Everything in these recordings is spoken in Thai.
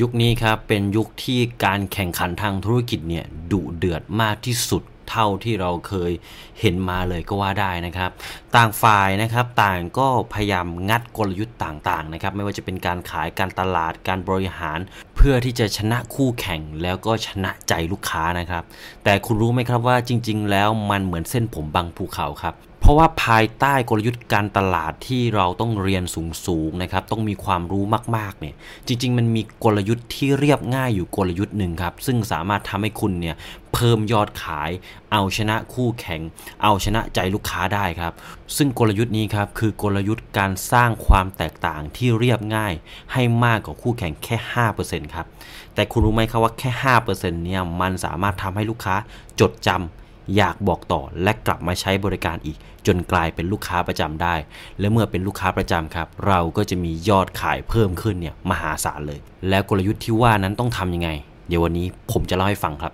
ยุคนี้ครับเป็นยุคที่การแข่งขันทางธุรกิจเนี่ยดุเดือดมากที่สุดเท่าที่เราเคยเห็นมาเลยก็ว่าได้นะครับ ต่างฝ่ายนะครับต่างก็พยายามงัดกลยุทธ์ต่างๆนะครับ ไม่ว่าจะเป็นการขายการตลาดการบริหาร เพื่อที่จะชนะคู่แข่งแล้วก็ชนะใจลูกค้านะครับ แต่คุณรู้ไหมครับว่าจริง ๆ แล้วมันเหมือนเส้นผมบางภูเขาครับ ราะว่าภายใต้กลยุทธ์การตลาดที่เราต้องเรียนสูงๆนะครับ ต้องมีความรู้มากๆเนี่ย จริง ๆ มันมีกลยุทธ์ที่เรียบง่ายอยู่กลยุทธ์หนึ่งครับ ซึ่งสามารถทำให้คุณเนี่ยเพิ่มยอดขาย เอาชนะคู่แข่ง เอาชนะใจลูกค้าได้ครับ ซึ่งกลยุทธ์นี้ครับคือกลยุทธ์การสร้างความแตกต่างที่เรียบง่าย ให้มากกว่าคู่แข่งแค่ 5%ครับ แต่คุณรู้ไหมครับว่าแค่ 5%เนี่ยมันสามารถทำให้ลูกค้าจดจำ อยากบอกต่อและกลับมาใช้บริการอีก จนกลายเป็นลูกค้าประจำได้ และเมื่อเป็นลูกค้าประจำครับ เราก็จะมียอดขายเพิ่มขึ้นเนี่ยมหาศาลเลย แล้วกลยุทธ์ที่ว่านั้นต้องทำยังไง เดี๋ยววันนี้ผมจะเล่าให้ฟังครับ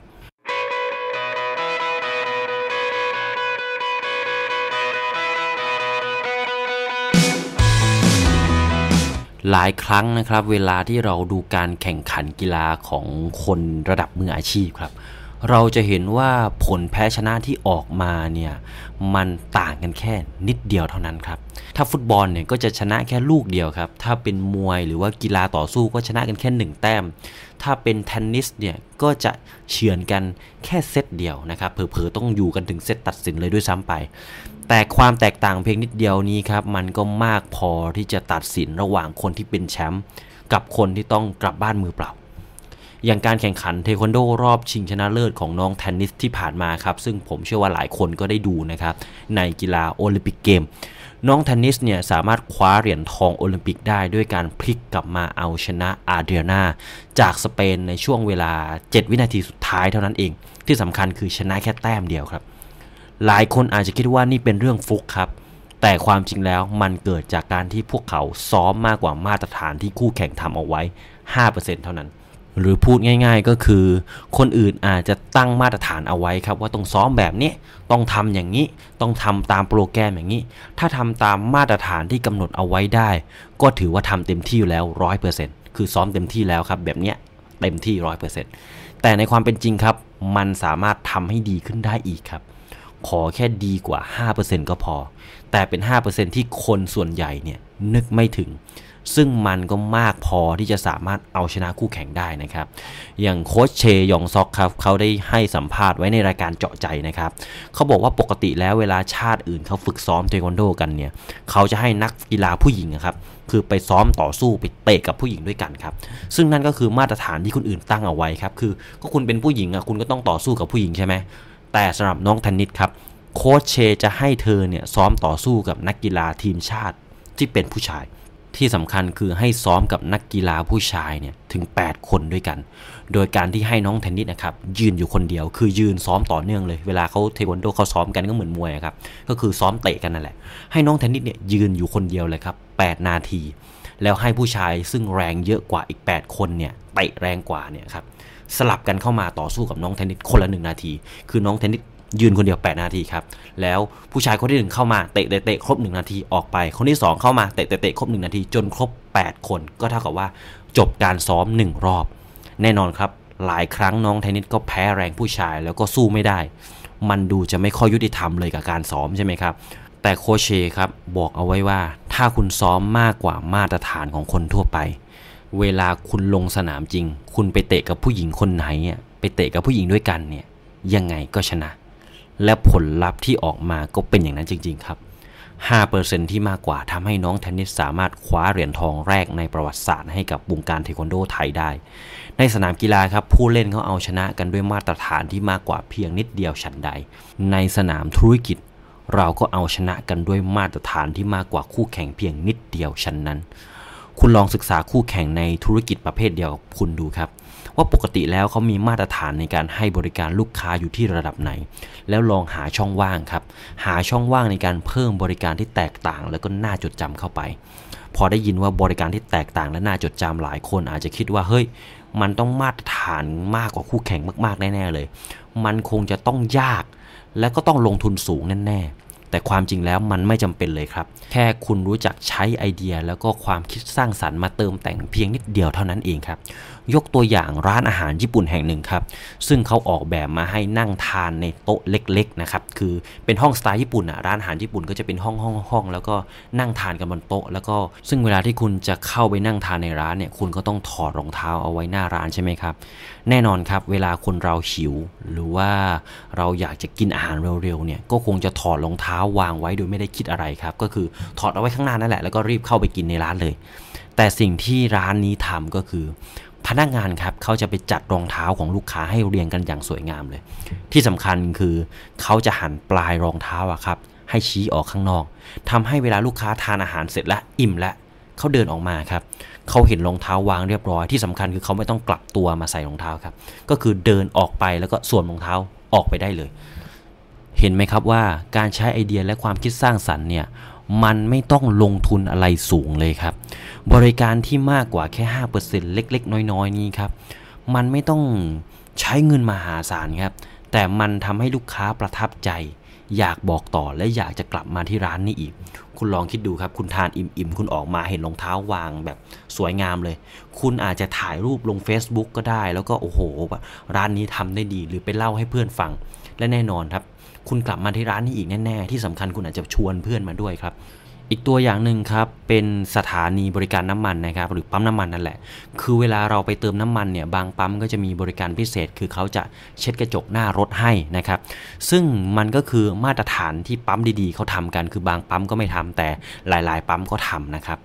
หลายครั้งนะครับเวลาที่เราดูการแข่งขันกีฬาของคนระดับมืออาชีพครับ เราจะเห็นว่าผลแพ้ชนะที่ออกมาเนี่ยมันต่างกันแค่นิดเดียวเท่านั้นครับ ถ้าฟุตบอลเนี่ยก็จะชนะแค่ลูกเดียวครับ ถ้าเป็นมวยหรือว่ากีฬาต่อสู้ก็ชนะกันแค่ 1 แต้ม ถ้าเป็นเทนนิสเนี่ยก็จะเฉือนกันแค่เซตเดียวนะครับ เผลอๆต้องอยู่กันถึงเซตตัดสินเลยด้วยซ้ำไป แต่ความแตกต่างเพียงนิดเดียวนี้ครับมันก็มากพอที่จะตัดสินระหว่างคนที่เป็นแชมป์กับคนที่ต้องกลับบ้านมือเปล่า อย่างการแข่งขันเทควันโดรอบชิงชนะเลิศของน้องเทนนิสที่ผ่านมาครับซึ่งผมเชื่อว่าหลายคนก็ได้ดูนะครับในกีฬาโอลิมปิกเกมน้องเทนนิสเนี่ยสามารถคว้าเหรียญทองโอลิมปิกได้ด้วยการพลิกกลับมาเอาชนะอาเดียนาจากสเปนในช่วงเวลา 7 วินาทีสุดท้ายเท่านั้นเอง ที่สำคัญคือชนะแค่แต้มเดียวครับ หลายคนอาจจะคิดว่านี่เป็นเรื่องฟุกครับ แต่ความจริงแล้วมันเกิดจากการที่พวกเขาซ้อมมากกว่ามาตรฐานที่คู่แข่งทำเอาไว้ 5%เท่านั้น หรือพูดง่าย ๆก็คือ คนอื่นอาจจะตั้งมาตรฐานเอาไว้ครับ ว่าต้องซ้อมแบบนี้ต้องทำอย่างนี้ ต้องทำตามโปรแกรมอย่างนี้ ถ้าทำตามมาตรฐานที่กำหนดเอาไว้ได้ ก็ถือว่าทำเต็มที่อยู่แล้วร้อยเปอร์เซ็นต์คือซ้อมเต็มที่แล้วครับ แบบเนี้ยเต็มที่ร้อยเปอร์เซ็นต์แต่ในความเป็นจริงครับ มันสามารถทำให้ดีขึ้นได้อีกครับ ขอแค่ดีกว่า 5%ก็พอ แต่เป็น 5%ที่คนส่วนใหญ่เนี่ยนึกไม่ถึง ซึ่งมันก็มากพอที่จะสามารถเอาชนะคู่แข่งได้นะครับ อย่างโค้ชเชยองซอกครับเขาได้ให้สัมภาษณ์ไว้ในรายการเจาะใจนะครับเขาบอกว่าปกติแล้วเวลาชาติอื่นเขาฝึกซ้อมเทควันโดกันเนี่ยเขาจะให้นักกีฬาผู้หญิงครับคือไปซ้อมต่อสู้ไปเตะกับผู้หญิงด้วยกันครับ ซึ่งนั่นก็คือมาตรฐานที่คนอื่นตั้งเอาไว้ครับ คือก็คุณเป็นผู้หญิงอะคุณก็ต้องต่อสู้กับผู้หญิงใช่ไหมแต่สำหรับน้องเทนนิสครับโค้ชเชจะให้เธอเนี่ยซ้อมต่อสู้กับนักกีฬาทีมชาติที่เป็นผู้ชาย ที่สำคัญคือให้ซ้อมกับนักกีฬาผู้ชายเนี่ยถึง 8 คนด้วยกัน โดยการที่ให้น้องเทนนิสนะครับยืนอยู่คนเดียว คือยืนซ้อมต่อเนื่องเลยเวลาเขาเทควันโดเขาซ้อมกันก็เหมือนมวยครับก็คือซ้อมเตะกันนั่นแหละ ให้น้องเทนนิสเนี่ยยืนอยู่คนเดียวเลยครับ8นาที แล้วให้ผู้ชายซึ่งแรงเยอะกว่าอีก 8 คนเนี่ยเตะแรงกว่าเนี่ยครับสลับกันเข้ามาต่อสู้กับน้องเทนนิสคนละหนึ่งนาที คือน้องเทนนิส ยืนคนเดียว 8 นาทีครับ แล้วผู้ชายคนที่ 1 เข้ามาเตะเตะครบ 1 นาทีออกไป คนที่ 2 เข้ามาเตะเตะครบ 1 นาทีจนครบ 8 คนก็เท่ากับว่าจบการซ้อม 1 รอบ แน่นอนครับ หลายครั้งน้องเทนนิสก็แพ้แรงผู้ชายแล้วก็สู้ไม่ได้ มันดูจะไม่ค่อยยุติธรรมเลยกับการซ้อมใช่ไหมครับแต่โคเชครับบอกเอาไว้ว่า ถ้าคุณซ้อมมากกว่ามาตรฐานของคนทั่วไป เวลาคุณลงสนามจริง คุณไปเตะกับผู้หญิงคนไหนไปเตะกับผู้หญิงด้วยกันเนี่ยยังไงก็ชนะ และผลลัพธ์ที่ออกมาก็เป็นอย่างนั้นจริง ๆ ครับ 5%ที่มากกว่าทำให้น้องเทนนิสสามารถคว้าเหรียญทองแรกในประวัติศาสตร์ให้กับวงการเทควันโดไทยได้ ในสนามกีฬาครับผู้เล่นเขาเอาชนะกันด้วยมาตรฐานที่มากกว่าเพียงนิดเดียวฉันใด ในสนามธุรกิจ เราก็เอาชนะกันด้วยมาตรฐานที่มากกว่าคู่แข่งเพียงนิดเดียวฉันนั้น คุณลองศึกษาคู่แข่งในธุรกิจประเภทเดียวกับคุณดูครับ ว่าปกติแล้วเขามีมาตรฐานในการให้บริการลูกค้าอยู่ที่ระดับไหน แล้วลองหาช่องว่างครับ หาช่องว่างในการเพิ่มบริการที่แตกต่าง แล้วก็น่าจดจำเข้าไป พอได้ยินว่าบริการที่แตกต่างและน่าจดจำหลายคนอาจจะคิดว่าเฮ้ยมันต้องมาตรฐานมากกว่าคู่แข่งมากๆแน่ๆเลย มันคงจะต้องยาก และก็ต้องลงทุนสูงแน่ๆ แต่ความจริงแล้วมันไม่จำเป็นเลยครับ แค่คุณรู้จักใช้ไอเดีย แล้วก็ความคิดสร้างสรรค์มาเติมแต่งเพียงนิดเดียวเท่านั้นเองครับ ยกตัวอย่างร้านอาหารญี่ปุ่นแห่งหนึ่งครับ ซึ่งเขาออกแบบมาให้นั่งทานในโต๊ะเล็กๆนะครับ คือเป็นห้องสไตล์ญี่ปุ่นอะ ร้านอาหารญี่ปุ่นก็จะเป็นห้องห้องห้องแล้วก็นั่งทานกันบนโต๊ะ แล้วก็ซึ่งเวลาที่คุณจะเข้าไปนั่งทานในร้านเนี่ย คุณก็ต้องถอดรองเท้าเอาไว้หน้าร้านใช่ไหมครับ แน่นอนครับ เวลาคนเราหิว หรือว่าเราอยากจะกินอาหารเร็วๆเนี่ย ก็คงจะถอดรองเท้าวางไว้โดยไม่ได้คิดอะไรครับ ก็คือถอดเอาไว้ข้างหน้านั่นแหละแล้วก็รีบเข้าไปกินในร้านเลย แต่สิ่งที่ร้านนี้ทำก็คือ พนักงานครับเขาจะไปจัดรองเท้าของลูกค้าให้เรียงกันอย่างสวยงามเลย ที่สำคัญคือเขาจะหันปลายรองเท้าอะครับให้ชี้ออกข้างนอกทำให้เวลาลูกค้าทานอาหารเสร็จแล้วอิ่มแล้วเขาเดินออกมาครับเขาเห็นรองเท้าวางเรียบร้อยที่สำคัญคือเขาไม่ต้องกลับตัวมาใส่รองเท้าครับ ก็คือเดินออกไปแล้วก็สวมรองเท้าออกไปได้เลย เห็นไหมครับว่าการใช้ไอเดียและความคิดสร้างสรรค์เนี่ยมันไม่ต้องลงทุนอะไรสูงเลยครับ บริการที่มากกว่าแค่5%เล็ก ๆ น้อย ๆ นี้ครับ มันไม่ต้องใช้เงินมหาศาลครับ แต่มันทำให้ลูกค้าประทับใจ อยากบอกต่อและอยากจะกลับมาที่ร้านนี้อีก คุณลองคิดดูครับ คุณทานอิ่มๆ คุณออกมาเห็นรองเท้าวางแบบสวยงามเลย คุณอาจจะถ่ายรูปลง Facebook ก็ได้ แล้วก็โอ้โห ร้านนี้ทำได้ดี หรือไปเล่าให้เพื่อนฟัง และแน่นอนครับ คุณกลับมาที่ร้านนี้อีกแน่ๆ ที่สำคัญคุณอาจจะชวนเพื่อนมาด้วยครับ อีกตัวอย่างหนึ่งครับเป็นสถานีบริการน้ำมันนะครับ หรือปั๊มน้ำมันนั่นแหละ คือเวลาเราไปเติมน้ำมันเนี่ยบางปั๊มก็จะมีบริการพิเศษ คือเขาจะเช็ดกระจกหน้ารถให้นะครับ ซึ่งมันก็คือมาตรฐานที่ปั๊มดีๆเขาทำกัน คือบางปั๊มก็ไม่ทำแต่หลาย ๆ ปั๊มก็ทำนะครับ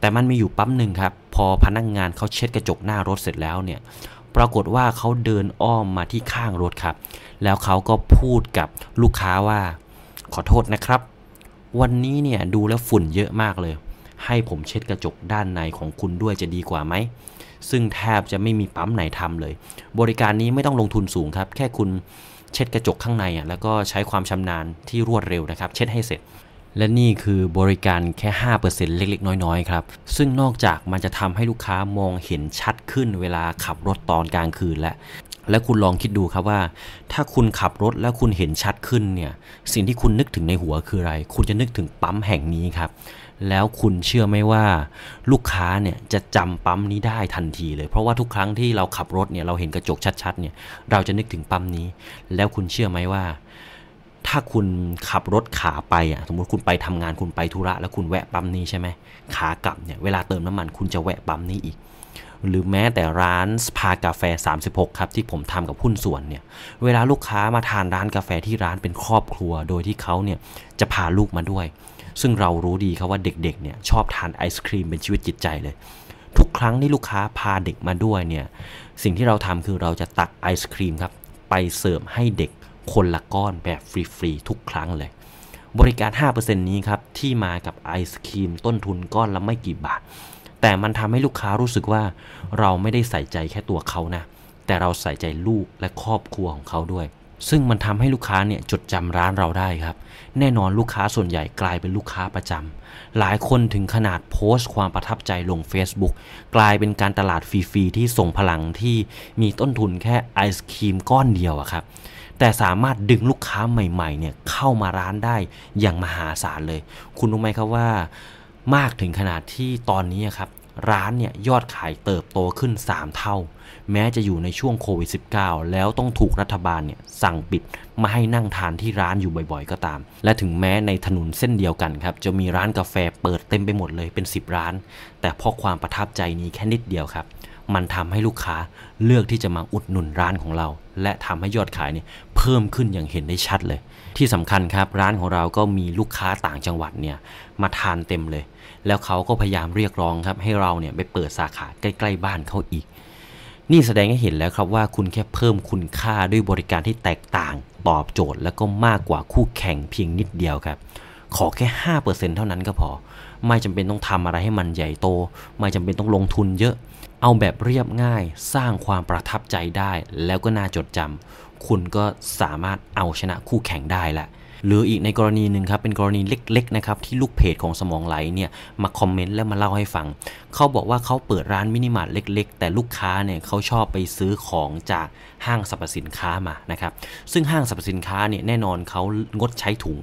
แต่มันมีอยู่ปั๊มหนึ่งครับพอพนักงงานเขาเช็ดกระจกหน้ารถเสร็จแล้วเนี่ย ปรากฏว่าเขาเดินอ้อมมาที่ข้างรถครับ แล้วเขาก็พูดกับลูกค้าว่า ขอโทษนะครับ วันนี้เนี่ยดูแล้วฝุ่นเยอะมากเลย ให้ผมเช็ดกระจกด้านในของคุณด้วยจะดีกว่าไหม ซึ่งแทบจะไม่มีปั๊มไหนทำเลย บริการนี้ไม่ต้องลงทุนสูงครับ แค่คุณเช็ดกระจกข้างในอะแล้วก็ใช้ความชำนาญที่รวดเร็วนะครับ เช็ดให้เสร็จ และนี่คือบริการแค่ 5%เล็กๆ น้อยๆ ครับ ซึ่งนอกจากมันจะทำให้ลูกค้ามองเห็นชัดขึ้นเวลาขับรถตอนกลางคืนและและคุณลองคิดดูครับว่า ถ้าคุณขับรถแล้วคุณเห็นชัดขึ้นเนี่ย สิ่งที่คุณนึกถึงในหัวคืออะไร คุณจะนึกถึงปั๊มแห่งนี้ครับ แล้วคุณเชื่อไหมว่า ลูกค้าเนี่ยจะจำปั๊มนี้ได้ทันทีเลย เพราะว่าทุกครั้งที่เราขับรถเนี่ยเราเห็นกระจกชัดๆเนี่ยเราจะนึกถึงปั๊มนี้ แล้วคุณเชื่อไหมว่า ถ้าคุณขับรถขาไปอะสมมติคุณไปทำงานคุณไปธุระ แล้วคุณแวะปั๊มนี้ใช่ไหมขากลับเนี่ยเวลาเติมน้ำมันคุณจะแวะปั๊มนี้อีก หรือแม้แต่ร้านสภากาแฟ 36 ครับ ที่ผมทำกับหุ้นส่วนเนี่ยเวลาลูกค้ามาทานร้านกาแฟที่ร้านเป็นครอบครัว โดยที่เขาเนี่ยจะพาลูกมาด้วย ซึ่งเรารู้ดีครับว่าเด็กๆเนี่ยชอบทานไอศครีมเป็นชีวิตจิตใจเลยทุกครั้งที่ลูกค้าพาเด็กมาด้วยเนี่ยสิ่งที่เราทำคือเราจะตักไอศครีมครับไปเสิร์ฟให้เด็ก คนละก้อนแบบฟรีๆทุกครั้งเลย บริการ 5%นี้ครับ ที่มากับไอศครีมต้นทุนก้อนละไม่กี่บาท แต่มันทำให้ลูกค้ารู้สึกว่า เราไม่ได้ใส่ใจแค่ตัวเขานะ แต่เราใส่ใจลูกและครอบครัวของเขาด้วยซึ่งมันทำให้ลูกค้าเนี่ยจดจำร้านเราได้ครับ แน่นอนลูกค้าส่วนใหญ่กลายเป็นลูกค้าประจำหลายคนถึงขนาดโพสต์ความประทับใจลง Facebook กลายเป็นการตลาดฟรีๆที่ส่งพลังที่มีต้นทุนแค่ไอศครีมก้อนเดียวอะครับ แต่สามารถดึงลูกค้าใหม่ๆเนี่ยเข้ามาร้านได้อย่างมหาศาลเลย คุณรู้ไหมครับว่ามากถึงขนาดที่ตอนนี้ครับร้านเนี่ยยอดขายเติบโตขึ้น 3 เท่า แม้จะอยู่ในช่วงโควิด -19 แล้วต้องถูกรัฐบาลเนี่ยสั่งปิดมาให้นั่งทานที่ร้านอยู่บ่อยๆ ก็ตาม และถึงแม้ในถนนเส้นเดียวกันครับ จะมีร้านกาแฟเปิดเต็มไปหมดเลยเป็น 10 ร้าน แต่เพราะความประทับใจนี้แค่นิดเดียวครับ มันทำให้ลูกค้าเลือกที่จะมาอุดหนุนร้านของเรา และทำให้ยอดขายเนี่ยเพิ่มขึ้นอย่างเห็นได้ชัดเลย ที่สำคัญครับร้านของเราก็มีลูกค้าต่างจังหวัดเนี่ยมาทานเต็มเลย แล้วเขาก็พยายามเรียกร้องครับให้เราเนี่ยไปเปิดสาขาใกล้ ๆ บ้านเขาอีก นี่แสดงให้เห็นแล้วครับว่าคุณแค่เพิ่มคุณค่าด้วยบริการที่แตกต่าง ตอบโจทย์ แล้วก็มากกว่าคู่แข่งเพียงนิดเดียวครับขอแค่ 5%เท่านั้นก็พอ ไม่จำเป็นต้องทำอะไรให้มันใหญ่โต ไม่จำเป็นต้องลงทุนเยอะ เอาแบบเรียบง่ายสร้างความประทับใจได้ แล้วก็น่าจดจำคุณก็สามารถเอาชนะคู่แข่งได้แหละ หรืออีกในกรณีหนึ่งครับเป็นกรณีเล็กๆนะครับที่ลูกเพจของสมองไหลเนี่ยมาคอมเมนต์และมาเล่าให้ฟัง เขาบอกว่าเขาเปิดร้านมินิมาร์ทเล็ก ๆ แต่ลูกค้าเนี่ยเขาชอบไปซื้อของจากห้างสรรพสินค้ามานะครับซึ่งห้างสรรพสินค้าเนี่ยแน่นอนเขางดใช้ถุง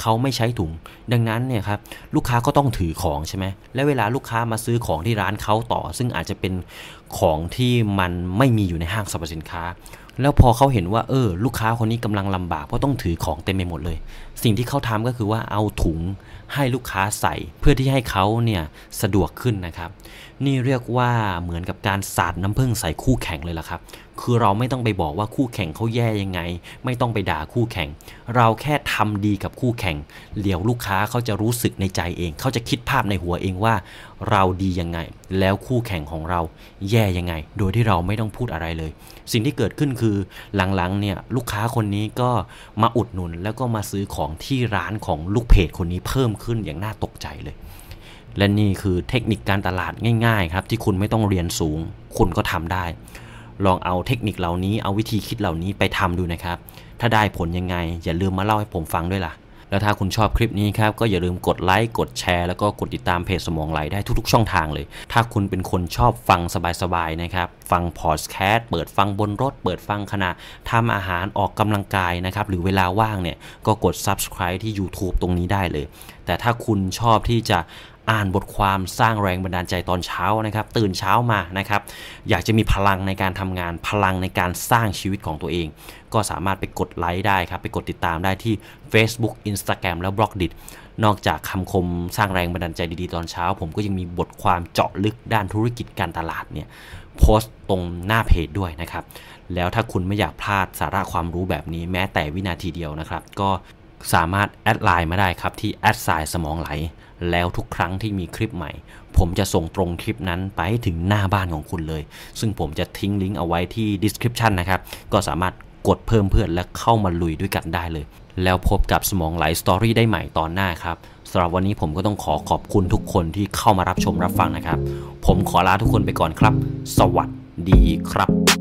เขาไม่ใช้ถุง ดังนั้นเนี่ยครับลูกค้าก็ต้องถือของใช่ไหมและเวลาลูกค้ามาซื้อของที่ร้านเขาต่อ ซึ่งอาจจะเป็นของที่มันไม่มีอยู่ในห้างสรรพสินค้า แล้วพอเขาเห็นว่าเออ ลูกค้าคนนี้กำลังลำบากเพราะต้องถือของเต็มไปหมดเลย สิ่งที่เขาทำก็คือว่าเอาถุง ให้ลูกค้าใส่เพื่อที่ให้เขาเนี่ยสะดวกขึ้นนะครับ นี่เรียกว่าเหมือนกับการสาดน้ำผึ้งใส่คู่แข่งเลยล่ะครับ คือเราไม่ต้องไปบอกว่าคู่แข่งเขาแย่ยังไง ไม่ต้องไปด่าคู่แข่ง เราแค่ทำดีกับคู่แข่งเดี๋ยวลูกค้าเขาจะรู้สึกในใจเอง เขาจะคิดภาพในหัวเองว่า เราดียังไง แล้วคู่แข่งของเราแย่ยังไง โดยที่เราไม่ต้องพูดอะไรเลย สิ่งที่เกิดขึ้นคือหลังๆเนี่ยลูกค้าคนนี้ก็มาอุดหนุนแล้วก็มาซื้อของที่ร้านของลูกเพจคนนี้เพิ่มขึ้นอย่างน่าตกใจเลย และนี่คือเทคนิคการตลาดง่าย ๆ ครับ ที่คุณไม่ต้องเรียนสูง คุณก็ทำได้ ลองเอาเทคนิคเหล่านี้เอาวิธีคิดเหล่านี้ไปทำดูนะครับ ถ้าได้ผลยังไง อย่าลืมมาเล่าให้ผมฟังด้วยล่ะ แล้วถ้าคุณชอบคลิปนี้ครับก็อย่าลืมกดไลค์กดแชร์แล้วก็กดติดตามเพจสมองไหลได้ทุกๆ ช่องทางเลย ถ้าคุณเป็นคนชอบฟังสบายๆนะครับฟังพอดแคสต์เปิดฟังบนรถ เปิดฟังขณะทำอาหารออกกำลังกายนะครับหรือเวลาว่างเนี่ยก็กด subscribe ที่ YouTube ตรงนี้ได้เลย แต่ถ้าคุณชอบที่จะ อ่านบทความสร้างแรงบันดาลใจตอนเช้านะครับ ตื่นเช้ามานะครับ อยากจะมีพลังในการทำงานพลังในการสร้างชีวิตของตัวเอง ก็สามารถไปกดไลค์ได้ครับ ไปกดติดตามได้ที่ Facebook Instagram แล้วบล็อกดินอกจากคำคมสร้างแรงบันดาลใจดีๆ ตอนเช้า ผมก็ยังมีบทความเจาะลึกด้านธุรกิจการตลาดเนี่ยโพสต์ตรงหน้าเพจด้วยนะครับ แล้วถ้าคุณไม่อยากพลาดสาระความรู้แบบนี้แม้แต่วินาทีเดียวนะครับ ก็สามารถ add LINE มาได้ครับที่ at sign สมองไหล แล้วทุกครั้งที่มีคลิปใหม่ ผมจะส่งตรงคลิปนั้นไปให้ถึงหน้าบ้านของคุณเลย ซึ่งผมจะทิ้งลิงก์เอาไว้ที่ description นะครับ ก็สามารถกดเพิ่มเพื่อนและเข้ามาลุยด้วยกันได้เลย แล้วพบกับสมองไหลสตอรี่ได้ใหม่ตอนหน้าครับสำหรับวันนี้ผมก็ต้องขอขอบคุณทุกคนที่เข้ามารับชมรับฟังนะครับ ผมขอลาทุกคนไปก่อนครับ สวัสดีครับ